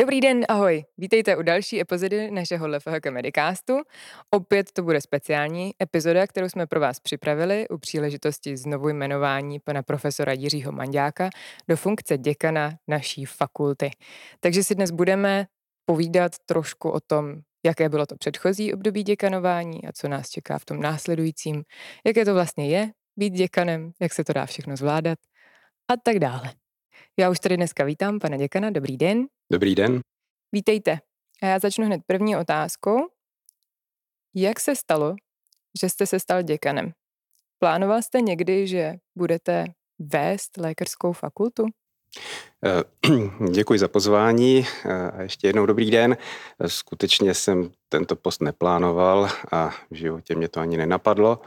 Dobrý den, ahoj. Vítejte u další epizody našeho LFH Medicastu. Opět to bude speciální epizoda, kterou jsme pro vás připravili u příležitosti znovu jmenování pana profesora Jiřího Mandáka do funkce děkana naší fakulty. Takže si dnes budeme povídat trošku o tom, jaké bylo to předchozí období děkanování a co nás čeká v tom následujícím, jaké to vlastně je být děkanem, jak se to dá všechno zvládat a tak dále. Já už tady dneska vítám pana děkana, dobrý den. Dobrý den. Vítejte. A já začnu hned první otázkou. Jak se stalo, že jste se stal děkanem? Plánoval jste někdy, že budete vést lékařskou fakultu? Eh, děkuji za pozvání a ještě jednou dobrý den. Skutečně jsem tento post neplánoval a v životě mě to ani nenapadlo.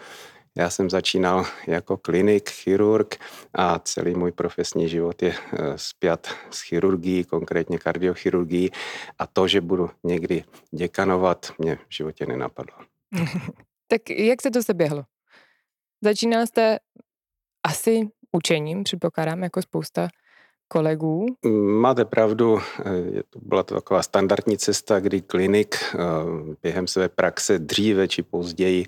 Já jsem začínal jako klinik, chirurg a celý můj profesní život je spjat eh, s chirurgií, konkrétně kardiochirurgií a to, že budu někdy děkanovat, mě v životě nenapadlo. tak jak se to se běhlo? Začínal jste asi učením, předpokládám, jako spousta kolegů? Máte pravdu, eh, byla to taková standardní cesta, kdy klinik eh, během své praxe dříve či později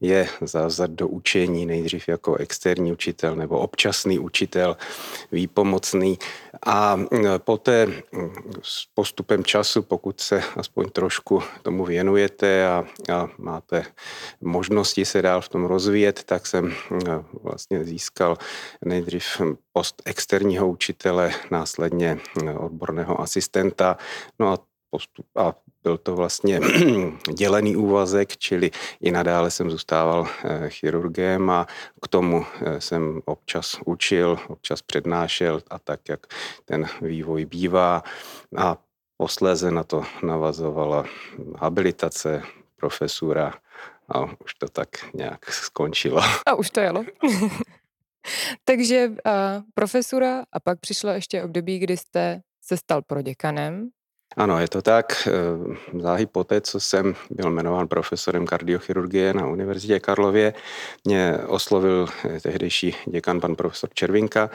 je zázad do učení, nejdřív jako externí učitel nebo občasný učitel, výpomocný. A eh, poté s postupem času, pokud se aspoň trošku tomu věnujete a, a máte možnosti se dál v tom rozvíjet, tak jsem vlastně získal nejdřív post externího učitele, následně eh, odborného asistenta. No a postup, a byl to vlastně dělený úvazek, čili i nadále jsem zůstával eh, chirurgem a k tomu eh, jsem občas učil, občas přednášel a tak, jak ten vývoj bývá. A posléze na to navazovala habilitace, profesura a už to tak nějak skončilo. A už to jelo. Takže uh, profesura a pak přišlo ještě období, kdy jste se stal proděkanem. Ano, je to tak. Záhy poté, co jsem byl jmenován profesorem kardiochirurgie na Univerzitě Karlově, mě oslovil eh, tehdejší děkan pan profesor Červinka,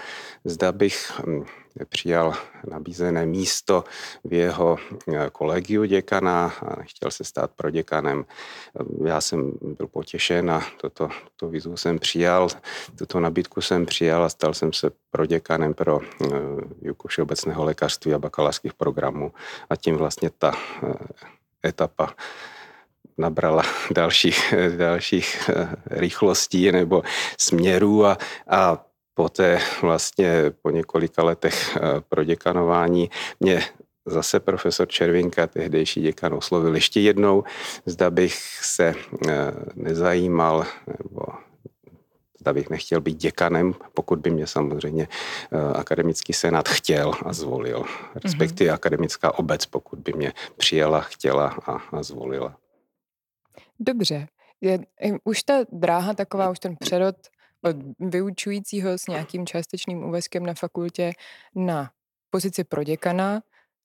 zda bych hm, přijal nabízené místo v jeho eh, kolegiu děkana a chtěl se stát proděkanem. Já jsem byl potěšen a toto, toto výzvu jsem přijal, tuto nabídku jsem přijal a stal jsem se proděkanem pro eh, výuku všeobecného lékařství a bakalářských programů a tím vlastně ta eh, etapa nabrala dalších, dalších rychlostí nebo směrů a, a poté vlastně po několika letech eh, pro děkanování mě zase profesor Červinka, tehdejší děkan, oslovil ještě jednou, zda bych se eh, nezajímal nebo zda bych nechtěl být děkanem, pokud by mě samozřejmě eh, akademický senát chtěl a zvolil, respektive mm-hmm. akademická obec, pokud by mě přijala, chtěla a, a zvolila. Dobře. Je, už ta dráha taková, už ten přerod od vyučujícího s nějakým částečným úvazkem na fakultě na pozici proděkana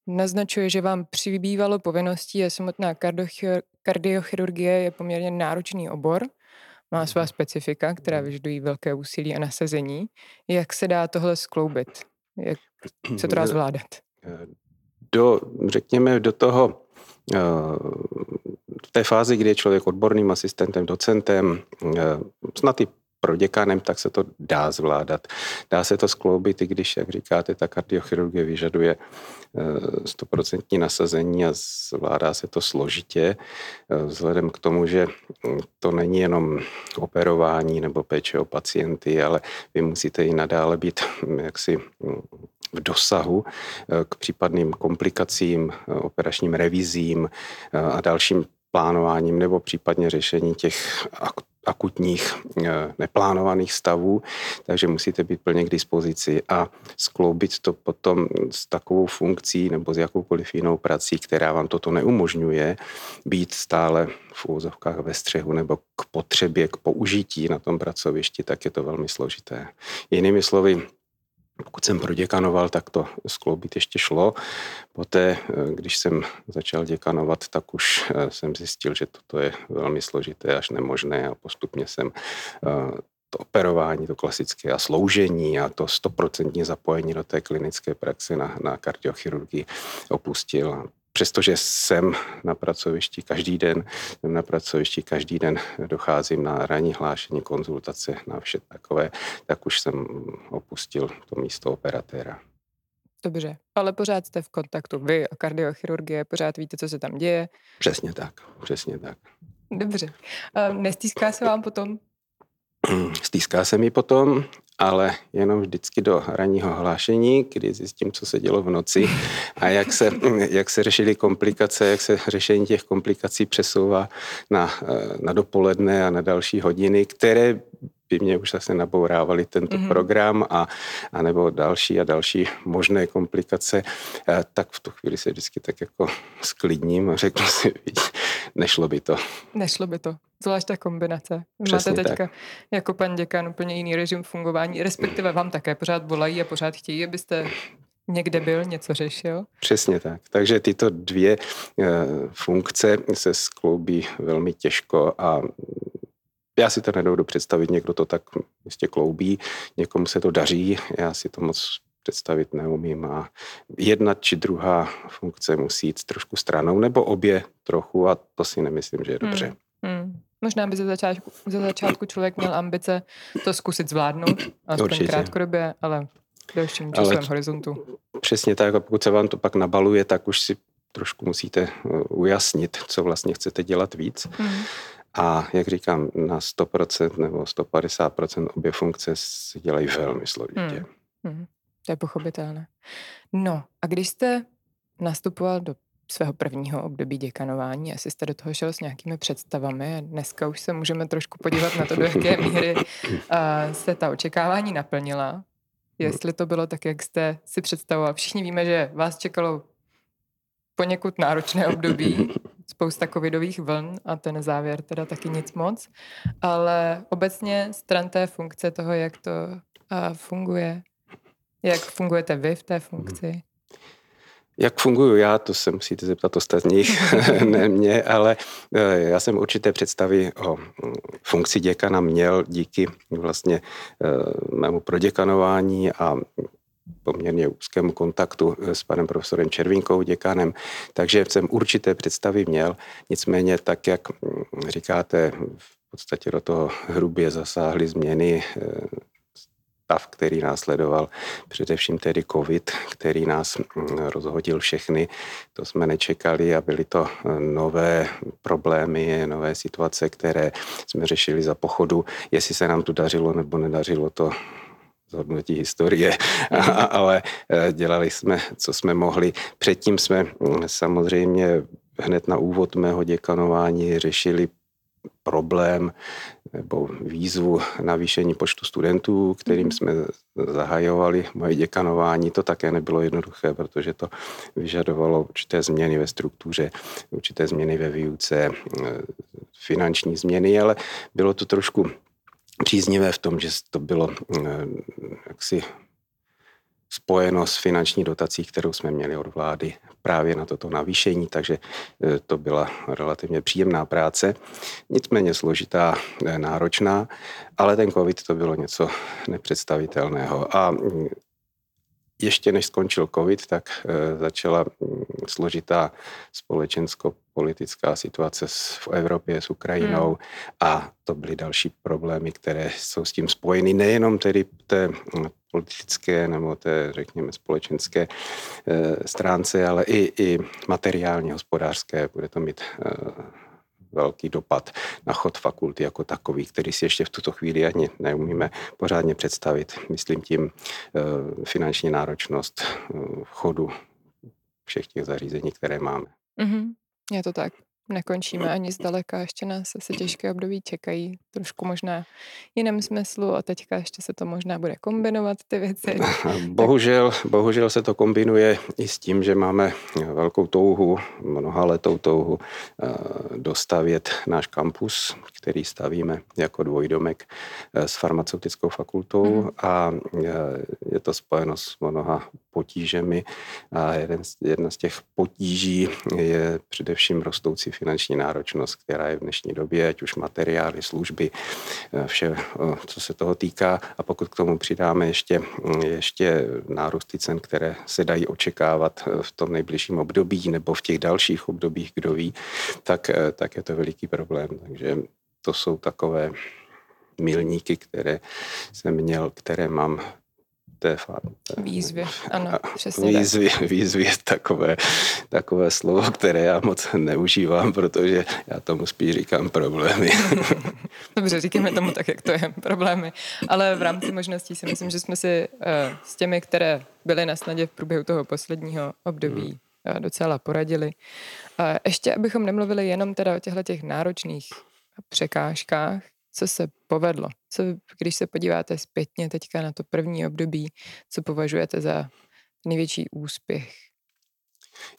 naznačuje, že vám přibývalo povinností a samotná kardiochirurgie je poměrně náročný obor, má svá specifika, která vyžadují velké úsilí a nasazení. Jak se dá tohle skloubit? Jak se to dá zvládat? Do, řekněme, do toho eh, v té fázi, kdy je člověk odborným asistentem, docentem, eh, snad i pro děkanem, tak se to dá zvládat. Dá se to skloubit, i když, jak říkáte, ta kardiochirurgie vyžaduje eh, stoprocentní nasazení a zvládá se to složitě, eh, vzhledem k tomu, že hm, to není jenom operování nebo péče o pacienty, ale vy musíte i nadále být hm, jaksi hm, v dosahu eh, k případným komplikacím, operačním revizím a dalším plánováním nebo případně řešení těch akutních eh, neplánovaných stavů, takže musíte být plně k dispozici a skloubit to potom s takovou funkcí nebo s jakoukoliv jinou prací, která vám toto neumožňuje, být stále v úzovkách ve střehu nebo k potřebě, k použití na tom pracovišti, tak je to velmi složité. Jinými slovy, pokud jsem proděkanoval, tak to skloubit ještě šlo. Poté, eh, když jsem začal děkanovat, tak už eh, jsem zjistil, že toto je velmi složité až nemožné a postupně jsem eh, to operování, to klasické a sloužení a to stoprocentní zapojení do té klinické praxe na, na kardiochirurgii opustil. Přestože jsem na pracovišti každý den, jsem na pracovišti každý den docházím na ranní hlášení, konzultace, na vše takové, tak už jsem opustil to místo operatéra. Dobře, ale pořád jste v kontaktu. Vy a kardiochirurgie, pořád víte, co se tam děje. Přesně tak, přesně tak. Dobře. Nestýská se vám potom? Stýská se mi potom, ale jenom vždycky do ranního hlášení, kdy zjistím, co se dělo v noci a jak se, jak se řešily komplikace, jak se řešení těch komplikací přesouvá na, na dopoledne a na další hodiny, které by mě už zase nabourávaly tento mm-hmm. program a, a nebo další a další možné komplikace, tak v tu chvíli se vždycky tak jako sklidním a řeknu si, nešlo by to. Nešlo by to. Zvlášť ta kombinace. Přesně Máte teďka tak. jako pan děkan úplně jiný režim fungování, respektive vám také pořád volají a pořád chtějí, abyste někde byl, něco řešil. Přesně tak. Takže tyto dvě uh, funkce se skloubí velmi těžko a já si to nedovedu představit, někdo to tak jistě kloubí, někomu se to daří, já si to moc představit neumím a jedna či druhá funkce musí jít trošku stranou, nebo obě trochu a to si nemyslím, že je dobře. Hmm. Hmm. Možná by ze začátku, ze začátku člověk měl ambice to zkusit zvládnout, aspoň Určitě. krátkodobě, ale v delším časovém ale horizontu. Přesně tak a pokud se vám to pak nabaluje, tak už si trošku musíte uh, ujasnit, co vlastně chcete dělat víc. Hmm. A jak říkám, na 100% nebo 150% obě funkce se dělají velmi složitě. Hmm. Hmm. To je pochopitelné. No a když jste nastupoval do svého prvního období děkanování, asi jste do toho šel s nějakými představami a dneska už se můžeme trošku podívat na to, do jaké míry uh, se ta očekávání naplnila. Jestli to bylo tak, jak jste si představoval. Všichni víme, že vás čekalo poněkud náročné období, spousta covidových vln a ten závěr teda taky nic moc, ale obecně stran té funkce toho, jak to uh, funguje, jak fungujete vy v té funkci? Jak funguju já, to se musíte zeptat ostatních, ne mě, ale eh, já jsem určité představy o mm, funkci děkana měl díky vlastně eh, mému proděkanování a poměrně úzkému kontaktu s panem profesorem Červinkou, děkanem, takže jsem určité představy měl, nicméně tak, jak mm, říkáte, v podstatě do toho hrubě zasáhly změny eh, stav, který následoval, především tedy covid, který nás mm, rozhodil všechny. To jsme nečekali a byly to eh, nové problémy, nové situace, které jsme řešili za pochodu. Jestli se nám to dařilo nebo nedařilo, to zhodnotí historie, ale eh, dělali jsme, co jsme mohli. Předtím jsme mm, samozřejmě hned na úvod mého děkanování řešili problém nebo výzvu navýšení počtu studentů, kterým jsme zahajovali moje děkanování. To také nebylo jednoduché, protože to vyžadovalo určité změny ve struktuře, určité změny ve výuce, finanční změny, ale bylo to trošku příznivé v tom, že to bylo jaksi spojeno s finanční dotací, kterou jsme měli od vlády právě na toto navýšení, takže e, to byla relativně příjemná práce, nicméně složitá, e, náročná, ale ten covid to bylo něco nepředstavitelného. A ještě než skončil covid, tak e, začala složitá společensko-politická situace v Evropě s Ukrajinou hmm. a to byly další problémy, které jsou s tím spojeny. Nejenom tedy té politické nebo té, řekněme, společenské eh, stránce, ale i, i materiální, hospodářské. Bude to mít eh, velký dopad na chod fakulty jako takový, který si ještě v tuto chvíli ani neumíme pořádně představit. Myslím tím eh, finanční náročnost chodu všech těch zařízení, které máme. Mm-hmm. Je to tak nekončíme ani zdaleka, ještě nás asi těžké období čekají, trošku možná jiném smyslu a teďka ještě se to možná bude kombinovat ty věci. Bohužel, bohužel se to kombinuje i s tím, že máme velkou touhu, mnoha letou touhu eh, dostavět náš kampus, který stavíme jako dvojdomek eh, s farmaceutickou fakultou hmm. a eh, je to spojeno s mnoha potížemi a jeden, jedna z těch potíží je především rostoucí finanční náročnost, která je v dnešní době, ať už materiály, služby, eh, vše, eh, co se toho týká. A pokud k tomu přidáme ještě, mm, ještě nárůsty cen, které se dají očekávat v tom nejbližším období nebo v těch dalších obdobích, kdo ví, tak, tak je to veliký problém. Takže to jsou takové milníky, které jsem měl, které mám té Výzvy, ano, přesně výzvy, tak. výzvy je takové, takové slovo, které já moc neužívám, protože já tomu spíš říkám problémy. Dobře, říkáme tomu tak, jak to je, problémy. Ale v rámci možností si myslím, že jsme si uh, s těmi, které byly na snadě v průběhu toho posledního období, hmm. uh, docela poradili. Uh, ještě, abychom nemluvili jenom teda o těchto těch náročných překážkách, co se povedlo? Co, když se podíváte zpětně teďka na to první období, co považujete za největší úspěch?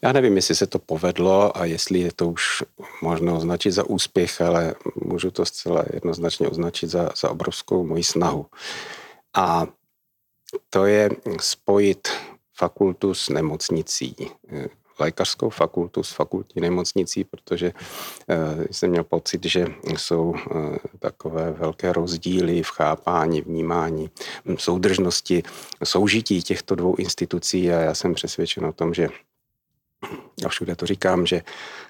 Já nevím, jestli se to povedlo a jestli je to už možno označit za úspěch, ale můžu to zcela jednoznačně označit za, za obrovskou moji snahu. A to je spojit fakultu s nemocnicí lékařskou fakultu s fakultní nemocnicí, protože eh, jsem měl pocit, že jsou eh, takové velké rozdíly v chápání, vnímání, hm, soudržnosti, soužití těchto dvou institucí. A já jsem přesvědčen o tom, že a všude to říkám, že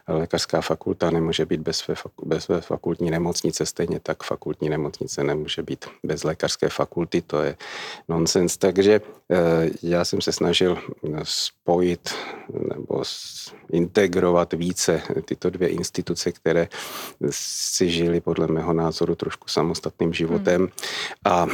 lékařská fakulta nemůže být bez své, bez své fakultní nemocnice, stejně tak fakultní nemocnice nemůže být bez lékařské fakulty, to je nonsens. Takže eh, já jsem se snažil spojit nebo integrovat více tyto dvě instituce, které si žili podle mého názoru trošku samostatným životem. Hmm. A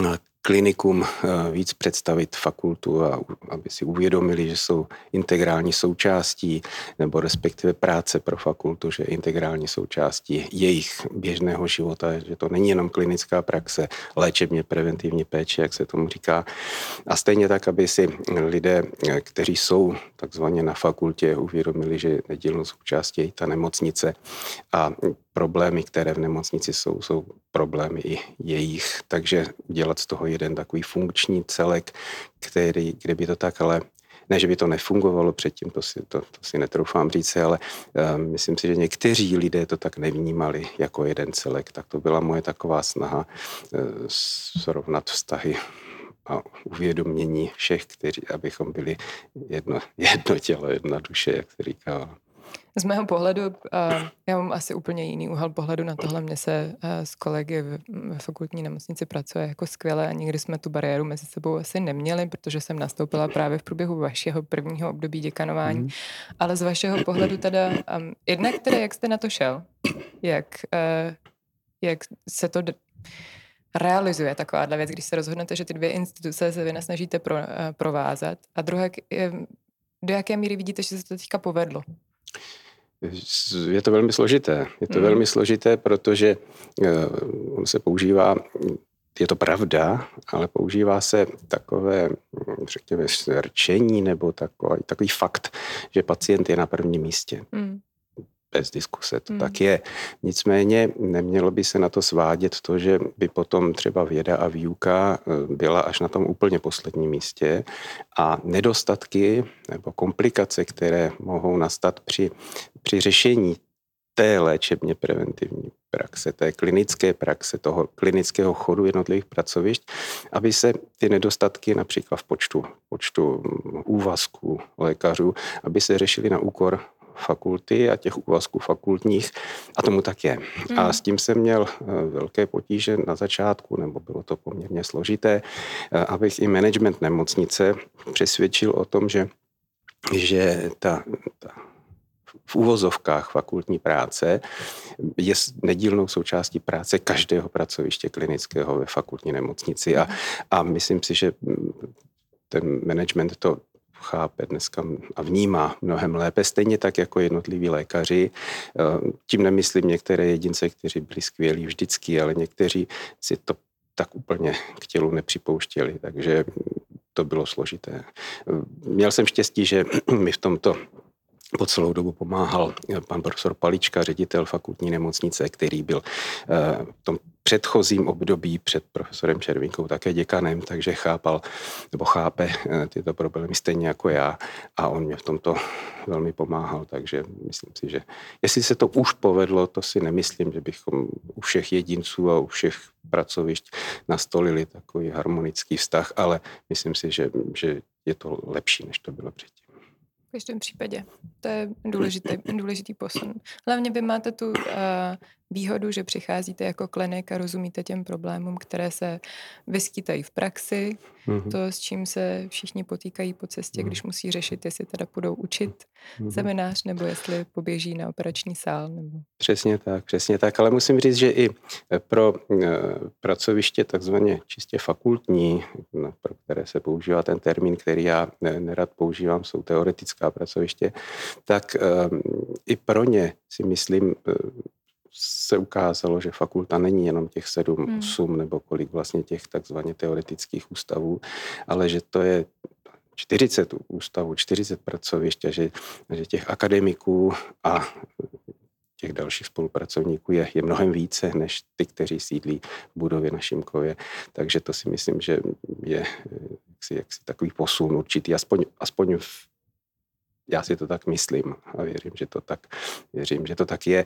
klinikům eh, víc představit fakultu a aby si uvědomili, že jsou integrální součástí nebo respektive práce pro fakultu, že je integrální součástí jejich běžného života, že to není jenom klinická praxe, léčebně preventivní péče, jak se tomu říká. A stejně tak, aby si lidé, eh, kteří jsou takzvaně na fakultě, uvědomili, že nedílnou součástí je ta nemocnice a problémy, které v nemocnici jsou, jsou problémy i jejich. Takže udělat z toho jeden takový funkční celek, který, kde by to tak ale ne, že by to nefungovalo předtím, to si, to, to si netroufám říct, ale uh, myslím si, že někteří lidé to tak nevnímali jako jeden celek. Tak to byla moje taková snaha uh, srovnat vztahy a uvědomění všech, kteří, abychom byli jedno, jedno tělo, jedna duše, jak se říká. Z mého pohledu, uh, já mám asi úplně jiný úhel pohledu na tohle. Mně se uh, s kolegy ve, ve fakultní nemocnici pracuje jako skvěle a nikdy jsme tu bariéru mezi sebou asi neměli, protože jsem nastoupila právě v průběhu vašeho prvního období děkanování. Mm. Ale z vašeho pohledu teda, um, jednak teda, jak jste na to šel? Jak, uh, jak se to d- realizuje takováhle věc, když se rozhodnete, že ty dvě instituce se vy nesnažíte pro, uh, provázat? A druhé, do jaké míry vidíte, že se to teďka povedlo? Je to velmi složité. Je to mm. velmi složité, protože uh, on se používá, je to pravda, ale používá se takové, řekněme, rčení nebo takový, takový fakt, že pacient je na prvním místě. Mm bez diskuse, to hmm. tak je. Nicméně nemělo by se na to svádět to, že by potom třeba věda a výuka eh, byla až na tom úplně posledním místě a nedostatky nebo komplikace, které mohou nastat při, při řešení té léčebně preventivní praxe, té klinické praxe, toho klinického chodu jednotlivých pracovišť, aby se ty nedostatky například v počtu, počtu úvazků lékařů, aby se řešily na úkor fakulty a těch úvazků fakultních a tomu tak je. Mm. A s tím jsem měl eh, velké potíže na začátku, nebo bylo to poměrně složité, eh, abych i management nemocnice přesvědčil o tom, že, že ta, ta v úvozovkách fakultní práce je nedílnou součástí práce každého pracoviště klinického ve fakultní nemocnici. A, a myslím si, že ten management to chápe dneska a vnímá mnohem lépe, stejně tak jako jednotliví lékaři. Eh, tím nemyslím některé jedince, kteří byli skvělí vždycky, ale někteří si to tak úplně k tělu nepřipouštěli, takže to bylo složité. Měl jsem štěstí, že mi v tomto po celou dobu pomáhal pan profesor Palička, ředitel fakultní nemocnice, který byl v tom předchozím období před profesorem Červinkou také děkanem, takže chápal nebo chápe eh, tyto problémy stejně jako já a on mě v tomto velmi pomáhal, takže myslím si, že jestli se to už povedlo, to si nemyslím, že bychom u všech jedinců a u všech pracovišť nastolili takový harmonický vztah, ale myslím si, že, že je to lepší, než to bylo předtím. V každém případě. To je důležitý, důležitý posun. Hlavně vy máte tu uh, výhodu, že přicházíte jako klinik a rozumíte těm problémům, které se vyskytají v praxi, mm-hmm. to, s čím se všichni potýkají po cestě, mm-hmm. když musí řešit, jestli teda budou učit mm-hmm. seminář, nebo jestli poběží na operační sál. Nebo... Přesně tak, přesně tak, ale musím říct, že i pro uh, pracoviště takzvaně čistě fakultní, no, pro které se používá ten termín, který já nerad používám, jsou teoretická pracoviště, tak uh, i pro ně si myslím, uh, se ukázalo, že fakulta není jenom těch sedm, hmm. osm nebo kolik vlastně těch takzvaně teoretických ústavů, ale že to je 40 ústavů, 40 pracovišť a že, že těch akademiků a těch dalších spolupracovníků je, je mnohem více než ty, kteří sídlí v budově na Šimkově. Takže to si myslím, že je jaksi, jaksi takový posun určitý, aspoň, aspoň v já si to tak myslím a věřím, že to tak, věřím, že to tak je.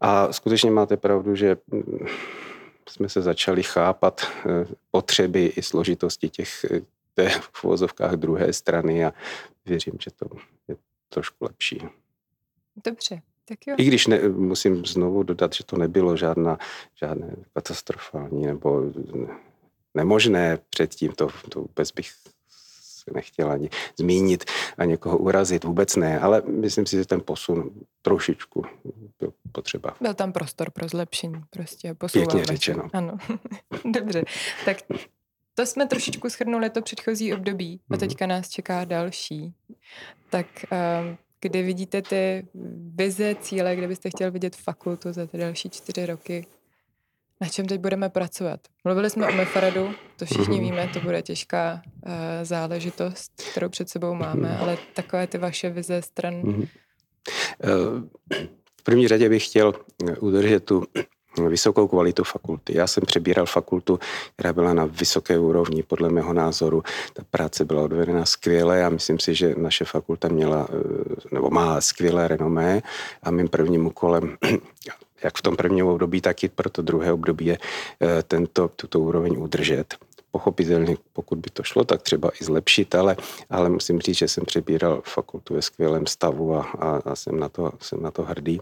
A skutečně máte pravdu, že mm, jsme se začali chápat eh, potřeby i složitosti těch eh, té v uvozovkách druhé strany a věřím, že to je trošku lepší. Dobře, tak jo. I když ne, musím znovu dodat, že to nebylo žádná, žádné katastrofální nebo nemožné předtím, to, to vůbec bych nechtěl ani zmínit a někoho urazit, vůbec ne, ale myslím si, že ten posun trošičku byl potřeba. Byl tam prostor pro zlepšení, prostě Pěkně řečeno. Ano, dobře. Tak to jsme trošičku schrnuli to předchozí období a mhm. teďka nás čeká další. Tak um, kdy vidíte ty vize, cíle, kde byste chtěl vidět fakultu za ty další čtyři roky? Na čem teď budeme pracovat? Mluvili jsme o Mefaradu, to všichni mm-hmm. víme, to bude těžká uh, záležitost, kterou před sebou máme, mm-hmm. ale takové ty vaše vize stran. Mm-hmm. V první řadě bych chtěl udržet tu vysokou kvalitu fakulty. Já jsem přebíral fakultu, která byla na vysoké úrovni, podle mého názoru. Ta práce byla odvedena skvěle a myslím si, že naše fakulta měla, eh, nebo má skvělé renomé a mým prvním úkolem jak v tom prvním období, tak i pro to druhé období je eh, tento, tuto úroveň udržet. Pochopitelně, pokud by to šlo, tak třeba i zlepšit, ale, ale musím říct, že jsem přebíral fakultu ve skvělém stavu a, a, a jsem, na to, jsem na to hrdý.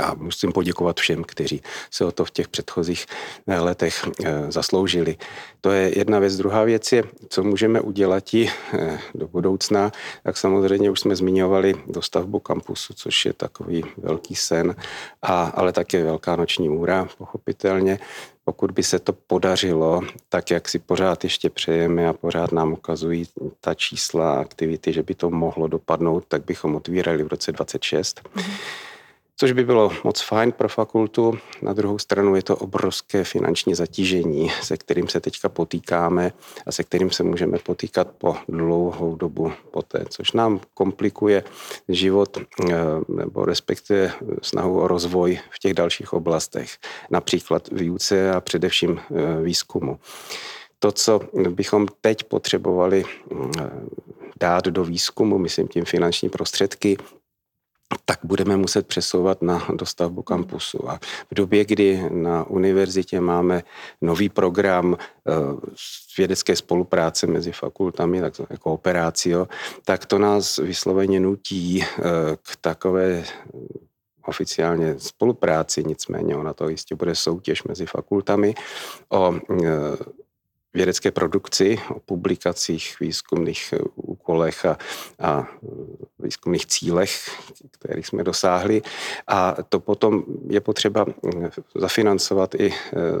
A musím poděkovat všem, kteří se o to v těch předchozích eh, letech eh, zasloužili. To je jedna věc. Druhá věc je, co můžeme udělat i eh, do budoucna. Tak samozřejmě už jsme zmiňovali dostavbu kampusu, což je takový velký sen, a, ale také velká noční můra, pochopitelně. Pokud by se to podařilo, tak jak si pořád ještě přejeme a pořád nám ukazují ta čísla aktivity, že by to mohlo dopadnout, tak bychom otvírali v roce 26. Mm-hmm což by bylo moc fajn pro fakultu. Na druhou stranu je to obrovské finanční zatížení, se kterým se teďka potýkáme a se kterým se můžeme potýkat po dlouhou dobu poté, což nám komplikuje život eh, nebo respektive snahu o rozvoj v těch dalších oblastech, například výuce a především eh, výzkumu. To, co bychom teď potřebovali eh, dát do výzkumu, myslím tím finanční prostředky, tak budeme muset přesouvat na dostavbu kampusu. A v době, kdy na univerzitě máme nový program eh, vědecké spolupráce mezi fakultami, takzvané kooperácio, tak to nás vysloveně nutí eh, k takové oficiálně spolupráci, nicméně ona to jistě bude soutěž mezi fakultami o eh, vědecké produkci, o publikacích, výzkumných úkolech a, a výzkumných cílech, kterých jsme dosáhli. A to potom je potřeba mm, zafinancovat i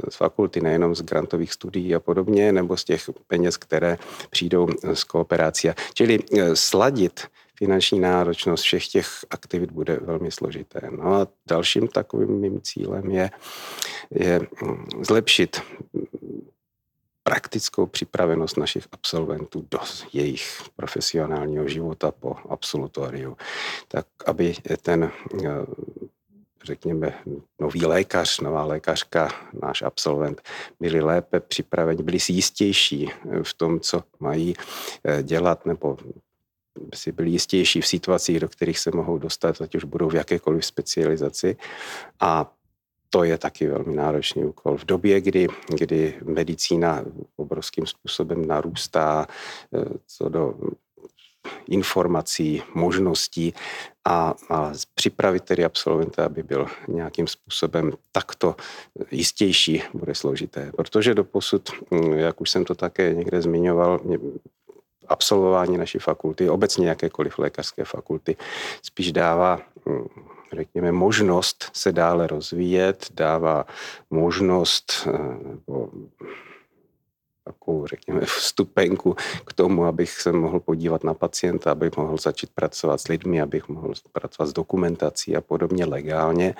z fakulty, nejenom z grantových studií a podobně, nebo z těch peněz, které přijdou z kooperací. Čili sladit finanční náročnost všech těch aktivit bude velmi složité. No a dalším takovým mým cílem je, je mm, zlepšit praktickou připravenost našich absolventů do jejich profesionálního života po absolutoriu, tak aby ten řekněme, nový lékař, nová lékařka, náš absolvent, byli lépe připraveni, byli si jistější v tom, co mají eh, dělat, nebo si byli jistější v situacích, do kterých se mohou dostat, ať už budou v jakékoliv specializaci. A to je taky velmi náročný úkol. V době, kdy, kdy medicína obrovským způsobem narůstá eh, co do informací, možností a, a připravit tedy absolventa, aby byl nějakým způsobem takto jistější, bude složité. Protože do posud, mm, jak už jsem to také někde zmiňoval, absolvování naší fakulty, obecně jakékoliv lékařské fakulty, spíš dává mm, řekněme, možnost se dále rozvíjet, dává možnost eh, nebo takovou, řekněme, vstupenku k tomu, abych se mohl podívat na pacienta, abych mohl začít pracovat s lidmi, abych mohl pracovat s dokumentací a podobně legálně,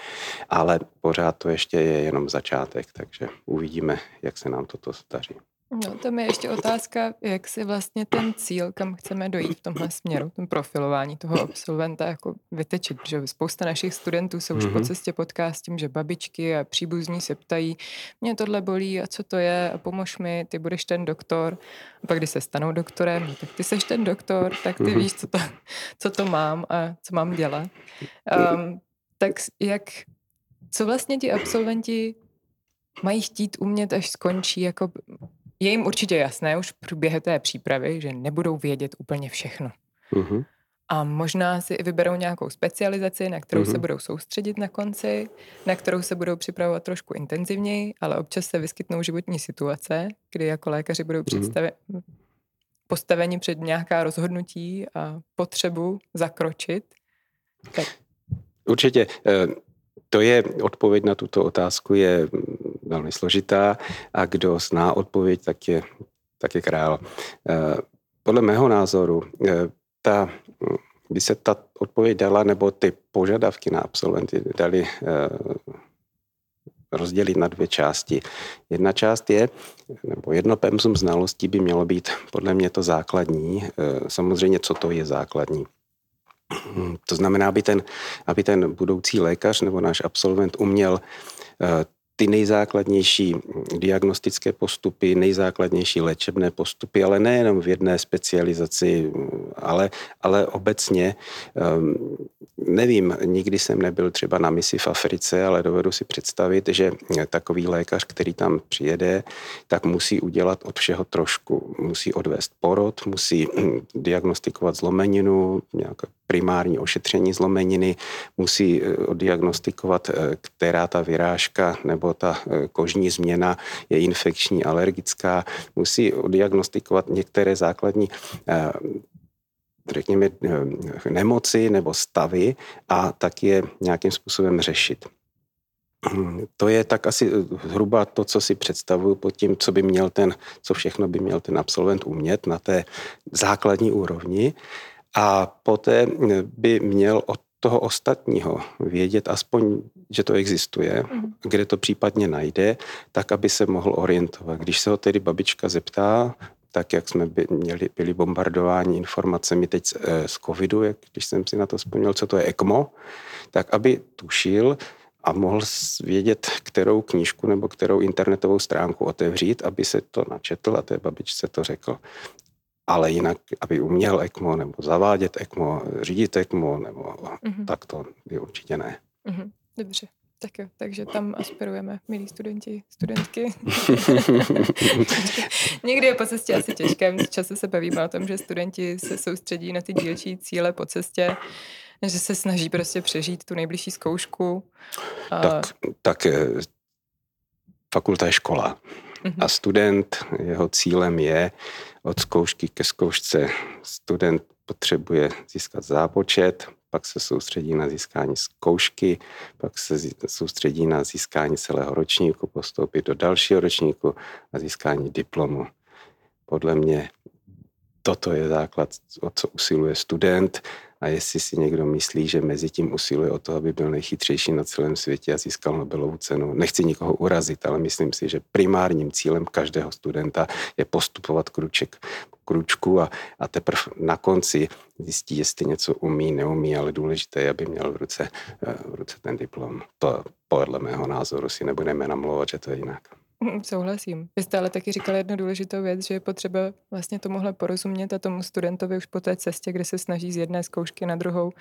ale pořád to ještě je jenom začátek, takže uvidíme, jak se nám toto daří. No, to je ještě otázka, jak si vlastně ten cíl, kam chceme dojít v tomhle směru, ten profilování toho absolventa jako vytečit, že spousta našich studentů se už mm-hmm. po mhm. cestě potká s tím, že babičky a příbuzní se ptají, mě tohle bolí a co to je a pomož mi, ty budeš ten doktor. A pak, když se stanou doktorem, no, tak ty seš ten doktor, tak ty mm-hmm. víš, co to, co to mám a co mám dělat. Um, tak jak, co vlastně ti absolventi mají chtít umět, až skončí jako je jim určitě jasné už v průběhu té přípravy, že nebudou vědět úplně všechno. Uh-huh. A možná si i vyberou nějakou specializaci, na kterou uh-huh. se mhm. budou soustředit na konci, na kterou se budou připravovat trošku intenzivněji, ale občas se vyskytnou životní situace, kdy jako lékaři budou představit, uh-huh. postaveni před nějaká rozhodnutí a potřebu zakročit. Tak. Určitě. Eh, to je odpověď na tuto otázku je velmi složitá a kdo zná odpověď, tak je, tak je král. Eh, podle mého názoru, eh, ta, by se ta odpověď dala, nebo ty požadavky na absolventy dali eh, rozdělit na dvě části. Jedna část je, nebo jedno pemzum znalostí by mělo být podle mě to základní. Samozřejmě, co to je základní. To znamená, aby ten, aby ten budoucí lékař nebo náš absolvent uměl ty nejzákladnější diagnostické postupy, nejzákladnější léčebné postupy, ale nejenom v jedné specializaci, ale, ale obecně. Um, nevím, nikdy jsem nebyl třeba na misi v Africe, ale dovedu si představit, že takový lékař, který tam přijede, tak musí udělat od všeho trošku. Musí odvést porod, musí diagnostikovat zlomeninu, nějaké primární ošetření zlomeniny, musí eh, diagnostikovat, eh, která ta vyrážka nebo ta eh, kožní změna je infekční, alergická, musí diagnostikovat některé základní řekněme, nemoci nebo stavy a tak je nějakým způsobem řešit. To je tak asi zhruba to, co si představuju pod tím, co by měl ten, co všechno by měl ten absolvent umět na té základní úrovni. A poté by měl od toho ostatního vědět aspoň, že to existuje, mm. kde to případně najde, tak, aby se mohl orientovat. Když se ho tedy babička zeptá, tak jak jsme by, měli, byli bombardováni informacemi teď z, eh, z covidu, jak, když jsem si na to vzpomněl, co to je ECMO, tak aby tušil a mohl vědět, kterou knížku nebo kterou internetovou stránku otevřít, aby se to načetl a té babičce to řekl ale jinak, aby uměl ECMO nebo zavádět ECMO, řídit ECMO, nebo mm-hmm. tak to je určitě ne. Mm-hmm. Dobře. Tak jo, takže tam aspirujeme, milí studenti, studentky. Někdy je po cestě asi těžké, často se bavíme o tom, že studenti se soustředí na ty dílčí cíle po cestě, že se snaží prostě přežít tu nejbližší zkoušku. A... Tak, tak eh, fakulta je škola. Mm-hmm. A student, jeho cílem je od zkoušky ke zkoušce. Student potřebuje získat zápočet, pak se soustředí na získání zkoušky, pak se soustředí na získání celého ročníku, postoupit do dalšího ročníku a získání diplomu. Podle mě toto je základ, o co usiluje student a jestli si někdo myslí, že mezi tím usiluje o to, aby byl nejchytřejší na celém světě a získal Nobelovu cenu. Nechci nikoho urazit, ale myslím si, že primárním cílem každého studenta je postupovat kruček kručku a, a teprve na konci zjistí, jestli něco umí, neumí, ale důležité je, aby měl v ruce, eh, v ruce ten diplom. To podle mého názoru si nebudeme namlouvat, že to je jinak. Souhlasím. Vy jste ale taky říkali jednu důležitou věc, že je potřeba vlastně tomuhle porozumět a tomu studentovi už po té cestě, kde se snaží z jedné zkoušky na druhou uh,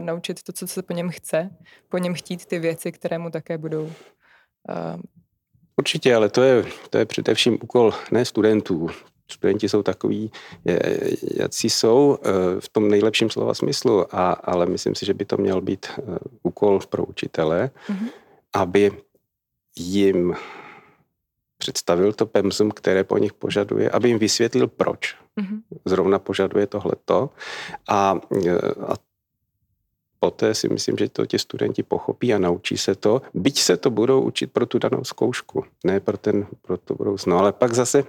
naučit to, co se po něm chce, po něm chtít ty věci, které mu také budou uh, Určitě, ale to je, to je především úkol ne studentů. Studenti jsou takový, jaký jsou eh, v tom nejlepším slova smyslu, a, ale myslím si, že by to měl být úkol pro učitele, mm-hmm. aby jim představil to pemzum, které po nich požaduje, aby jim vysvětlil, proč mm-hmm. zrovna požaduje tohleto. A, a poté si myslím, že to ti studenti pochopí a naučí se to, byť se to budou učit pro tu danou zkoušku, ne pro, ten, pro to budoucnu. No, ale pak zase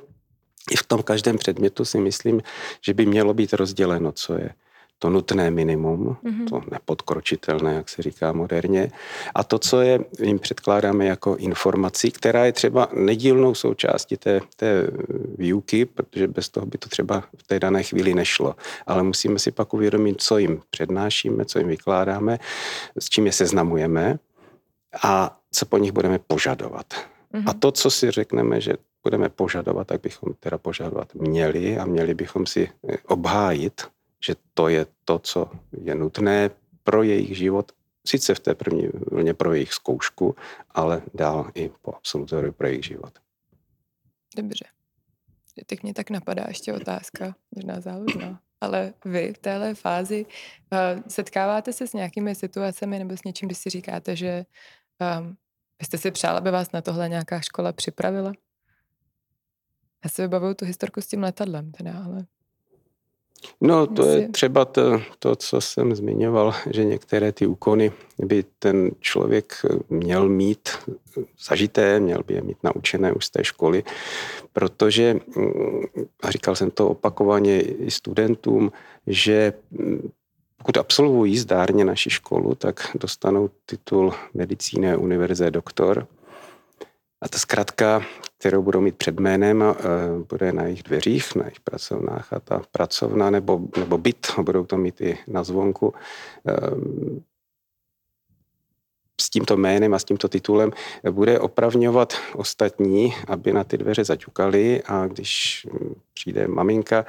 i v tom každém předmětu si myslím, že by mělo být rozděleno, co je to nutné minimum, mm-hmm. to nepodkročitelné, jak se říká moderně, a to, co je, jim předkládáme jako informaci, která je třeba nedílnou součástí té, té výuky, protože bez toho by to třeba v té dané chvíli nešlo. Ale musíme si pak uvědomit, co jim přednášíme, co jim vykládáme, s čím je seznamujeme a co po nich budeme požadovat. Mm-hmm. A to, co si řekneme, že budeme požadovat, tak bychom teda požadovat měli a měli bychom si obhájit že to je to, co je nutné pro jejich život, sice v té první vlně pro jejich zkoušku, ale dál i po absolutoriu pro jejich život. Dobře. Teď mě tak napadá ještě otázka, možná závodná. Ale vy v téhle fázi uh, setkáváte se s nějakými situacemi nebo s něčím, kdy si říkáte, že byste si přála, aby vás na tohle nějaká škola připravila? Já si vybavuju tu historku s tím letadlem, teda, ale No, to je třeba to, to, co jsem zmiňoval, že některé ty úkony by ten člověk měl mít zažité, měl by je mít naučené už z té školy, protože, mm, a říkal jsem to opakovaně i studentům, že mm, pokud absolvují zdárně naši školu, tak dostanou titul medicíny univerze doktor. A ta zkrátka kterou budou mít před jménem, a bude na jejich dveřích, na jejich pracovnách a ta pracovna nebo, nebo byt, budou to mít i na zvonku, ehm, s tímto jménem a s tímto titulem bude opravňovat ostatní, aby na ty dveře zaťukali a když přijde maminka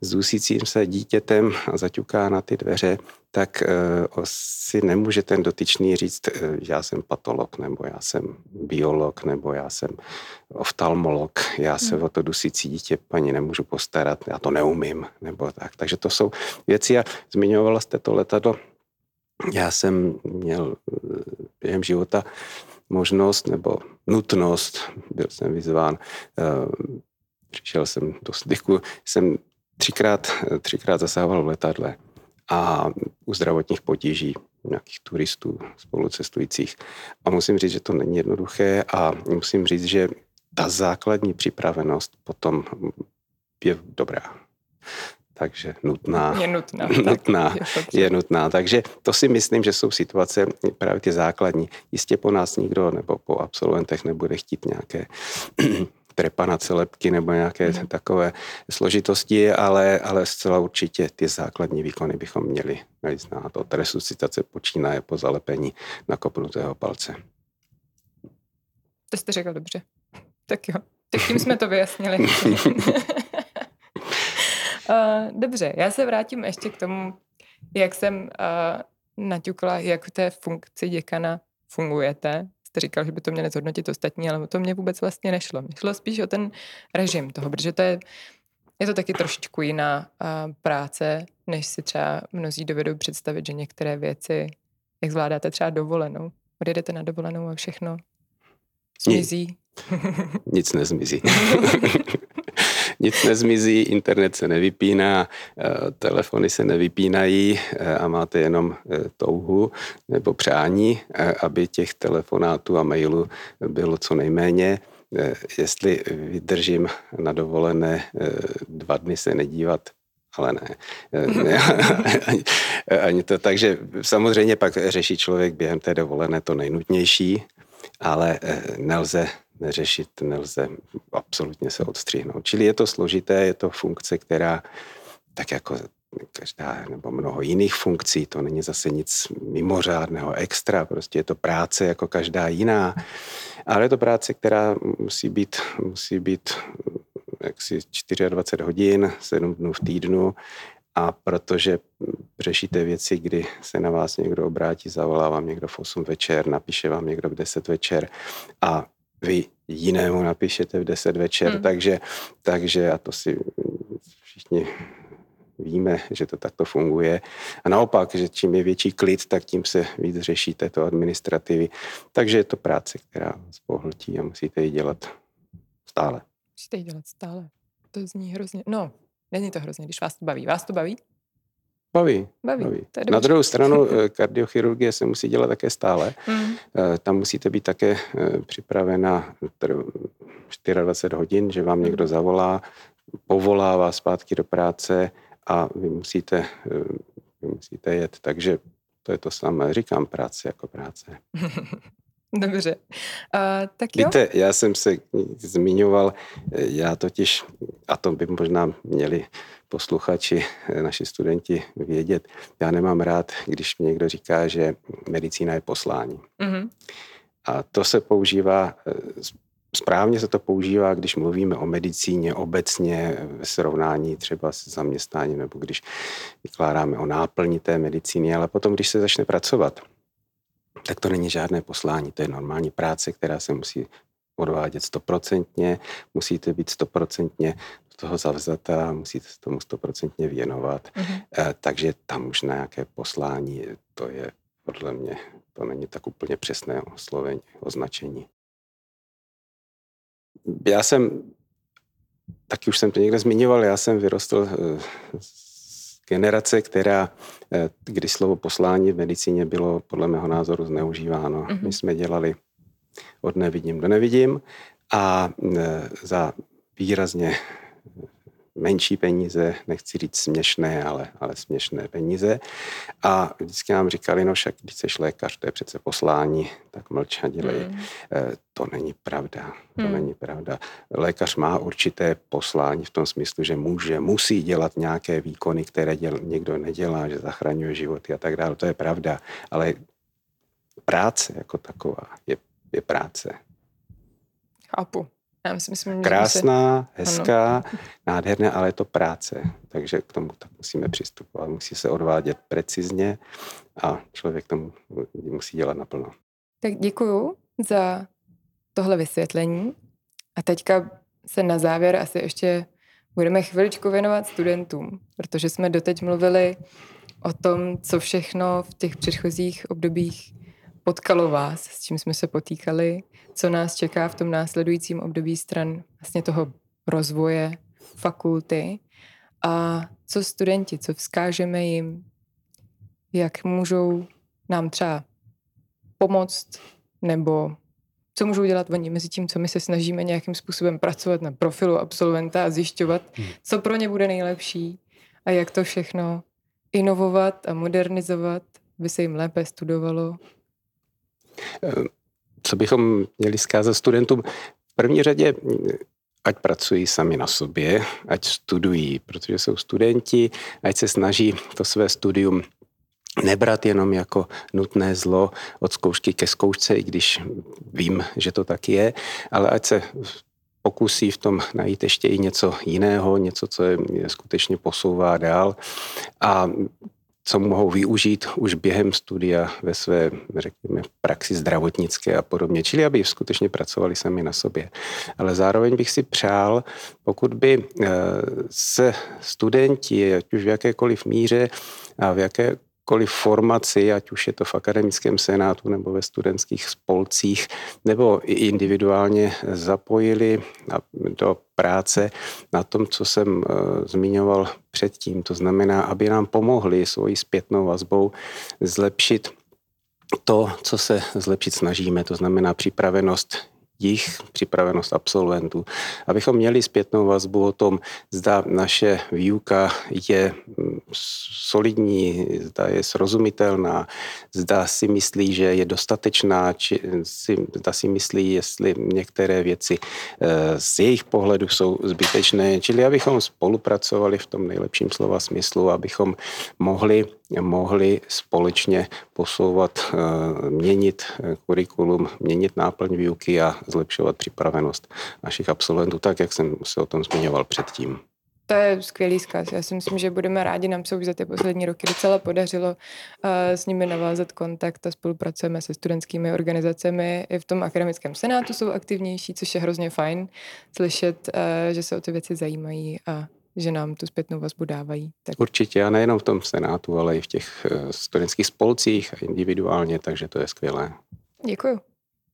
s dusícím se dítětem a zaťuká na ty dveře, tak uh, si nemůže ten dotyčný říct, uh, já jsem patolog, nebo já jsem biolog, nebo já jsem oftalmolog, já se hmm. o to dusící dítě paní nemůžu postarat, já to neumím, nebo tak. Takže to jsou věci a zmiňovala jste to letadlo, já jsem měl eh, během života možnost nebo nutnost, byl jsem vyzván, přišel jsem do styku, jsem třikrát, třikrát zasahoval v letadle a u zdravotních potíží nějakých turistů, spolucestujících. A musím říct, že to není jednoduché a musím říct, že ta základní připravenost potom je dobrá. Takže nutná. Je nutná. nutná je, je nutná. Takže to si myslím, že jsou situace právě ty základní. Jistě po nás nikdo nebo po absolventech nebude chtít nějaké trepanace lepky nebo nějaké mm. takové složitosti, ale, ale zcela určitě ty základní výkony bychom měli, měli znát. Od resuscitace počínaje po zalepení nakopnutého palce. To jste řekl dobře. Tak jo, tak tím jsme to vyjasnili. Uh, dobře, já se vrátím ještě k tomu, jak jsem uh, naťukla, jak v té funkci děkana fungujete jste říkal, že by to měli zhodnotit ostatní, ale to mě vůbec vlastně nešlo. Šlo spíš o ten režim toho, protože to je, je to taky trošičku jiná uh, práce, než si třeba mnozí dovedou představit, že některé věci, jak zvládáte třeba dovolenou, odjedete na dovolenou a všechno zmizí. Nic nezmizí. nic nezmizí, internet se nevypíná, eh, telefony se nevypínají eh, a máte jenom eh, touhu nebo přání, aby těch telefonátů a mailů bylo co nejméně. jestli vydržím na dovolené dva dny se nedívat ale ne. ani, ani to. Takže samozřejmě pak řeší člověk během té dovolené to nejnutnější, ale nelze neřešit, nelze absolutně se odstřihnout. Čili je to složité, je to funkce, která tak jako každá nebo mnoho jiných funkcí, to není zase nic mimořádného, extra, prostě je to práce jako každá jiná, ale je to práce, která musí být, musí být jaksi 24 hodin, 7 dnů v týdnu a protože řešíte věci, kdy se na vás někdo obrátí, zavolá vám někdo v 8 večer, napíše vám někdo v 10 večer a vy jinému napíšete v 10 večer, hmm. takže, takže a to si všichni víme, že to takto funguje. A naopak, že čím je větší klid, tak tím se víc řeší této administrativy. Takže je to práce, která vás pohltí a musíte ji dělat stále. Musíte ji dělat stále. To zní hrozně. No, není to hrozně, když vás to baví. Vás to baví? Baví. baví. baví. Na druhou stranu eh, kardiochirurgie se musí dělat také stále. Mm. Tam musíte být také eh, připravena 24 hodin, že vám někdo zavolá, povolá vás zpátky do práce a vy musíte, vy musíte jet. Takže to je to samé. Říkám práce jako práce. Dobře. Uh, tak jo. Víte, já jsem se zmiňoval, já totiž, a to by možná měli posluchači, naši studenti vědět, já nemám rád, když mě někdo říká, že medicína je poslání. Mm-hmm. A to se používá Správně se to používá, když mluvíme o medicíně obecně ve srovnání třeba s zaměstnáním nebo když vykládáme o náplni té medicíny, ale potom, když se začne pracovat, tak to není žádné poslání, to je normální práce, která se musí odvádět stoprocentně, musíte být stoprocentně do toho zavzata, musíte se tomu stoprocentně věnovat. Mm-hmm. Takže tam už na nějaké poslání, to je podle mě, to není tak úplně přesné oslovení, označení já jsem, taky už jsem to někde zmiňoval, já jsem vyrostl eh, generace, která, eh, kdy slovo poslání v medicíně bylo podle mého názoru zneužíváno. Mm-hmm. My jsme dělali od nevidím do nevidím a eh, za výrazně menší peníze, nechci říct směšné, ale, ale směšné peníze. A vždycky nám říkali, no však, když jsi lékař, to je přece poslání, tak mlč a dělej. Mm. To není pravda. To mm. není pravda. Lékař má určité poslání v tom smyslu, že může, musí dělat nějaké výkony, které děl, někdo nedělá, že zachraňuje životy a tak dále. To je pravda. Ale práce jako taková je, je práce. Chápu. Já myslím, myslím, Krásná, se... hezká, ano. nádherná, ale je to práce. Takže k tomu tak musíme přistupovat. Musí se odvádět precizně a člověk tomu musí dělat naplno. Tak děkuju za tohle vysvětlení. A teďka se na závěr asi ještě budeme chviličku věnovat studentům, protože jsme doteď mluvili o tom, co všechno v těch předchozích obdobích potkalo vás, s čím jsme se potýkali, co nás čeká v tom následujícím období stran vlastně toho rozvoje fakulty? A co studenti, co vzkážeme jim, jak můžou nám třeba pomoct? Nebo co můžou dělat oni mezi tím, co my se snažíme nějakým způsobem pracovat na profilu absolventa a zjišťovat, hmm. co pro ně bude nejlepší a jak to všechno inovovat a modernizovat, aby se jim lépe studovalo co bychom měli zkázat studentům? V první řadě ať pracují sami na sobě, ať studují, protože jsou studenti, ať se snaží to své studium nebrat jenom jako nutné zlo od zkoušky ke zkoušce, i když vím, že to tak je, ale ať se pokusí v tom najít ještě i něco jiného, něco, co je, je skutečně posouvá dál. A co mohou využít už během studia ve své, řekněme, praxi zdravotnické a podobně. Čili aby skutečně pracovali sami na sobě. Ale zároveň bych si přál, pokud by eh, se studenti, ať už v jakékoliv míře a v jaké jakékoliv formaci, ať už je to v akademickém senátu nebo ve studentských spolcích, nebo i individuálně zapojili do práce na tom, co jsem uh, zmiňoval předtím. To znamená, aby nám pomohli svojí zpětnou vazbou zlepšit to, co se zlepšit snažíme, to znamená připravenost jich, připravenost absolventů, abychom měli zpětnou vazbu o tom, zda naše výuka je mm, solidní, zda je srozumitelná, zda si myslí, že je dostatečná, či si, zda si myslí, jestli některé věci eh, z jejich pohledu jsou zbytečné, čili abychom spolupracovali v tom nejlepším slova smyslu, abychom mohli mohli společně posouvat, eh, měnit kurikulum, měnit náplň výuky a zlepšovat připravenost našich absolventů, tak jak jsem se o tom zmiňoval předtím. To je skvělý zkaz. Já si myslím, že budeme rádi. Nám se už za ty poslední roky docela podařilo uh, s nimi navázat kontakt a spolupracujeme se studentskými organizacemi. I v tom akademickém senátu jsou aktivnější, což je hrozně fajn slyšet, uh, že se o ty věci zajímají a že nám tu zpětnou vazbu dávají. Tak... Určitě a nejenom v tom senátu, ale i v těch uh, studentských spolcích a individuálně, takže to je skvělé. Děkuju.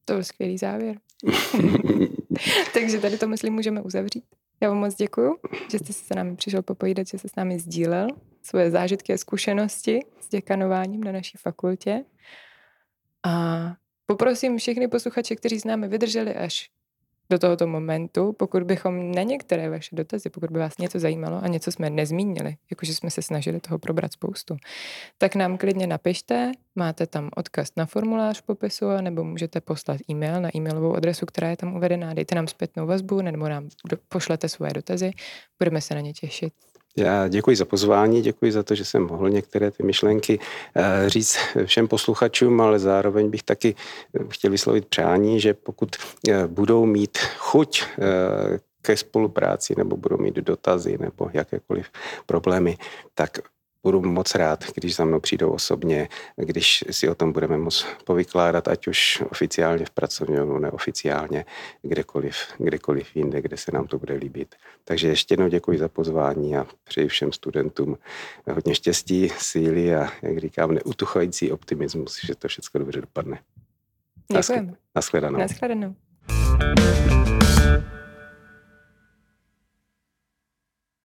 To byl skvělý závěr. Takže tady to, myslím, můžeme uzavřít. Já vám moc děkuju, že jste se námi přišel popojídat, že jste s námi sdílel svoje zážitky a zkušenosti s děkanováním na naší fakultě. A poprosím všechny posluchače, kteří s námi vydrželi až do tohoto momentu, pokud bychom na některé vaše dotazy, pokud by vás něco zajímalo a něco jsme nezmínili, jakože jsme se snažili toho probrat spoustu, tak nám klidně napište, máte tam odkaz na formulář v popisu, nebo můžete poslat e-mail na e-mailovou adresu, která je tam uvedená, dejte nám zpětnou vazbu, nebo nám pošlete svoje dotazy, budeme se na ně těšit. Já děkuji za pozvání, děkuji za to, že jsem mohl některé ty myšlenky eh, říct všem posluchačům, ale zároveň bych taky eh, chtěl vyslovit přání, že pokud eh, budou mít chuť ke spolupráci nebo budou mít dotazy nebo jakékoliv problémy, tak budu moc rád, když za mnou přijdou osobně, když si o tom budeme moct povykládat, ať už oficiálně v pracovně nebo neoficiálně, kdekoliv, kdekoliv jinde, kde se nám to bude líbit. Takže ještě jednou děkuji za pozvání a přeji všem studentům hodně štěstí, síly a, jak říkám, neutuchající optimismus, že to všechno dobře dopadne. Děkujeme. Naschledanou. Naschledanou.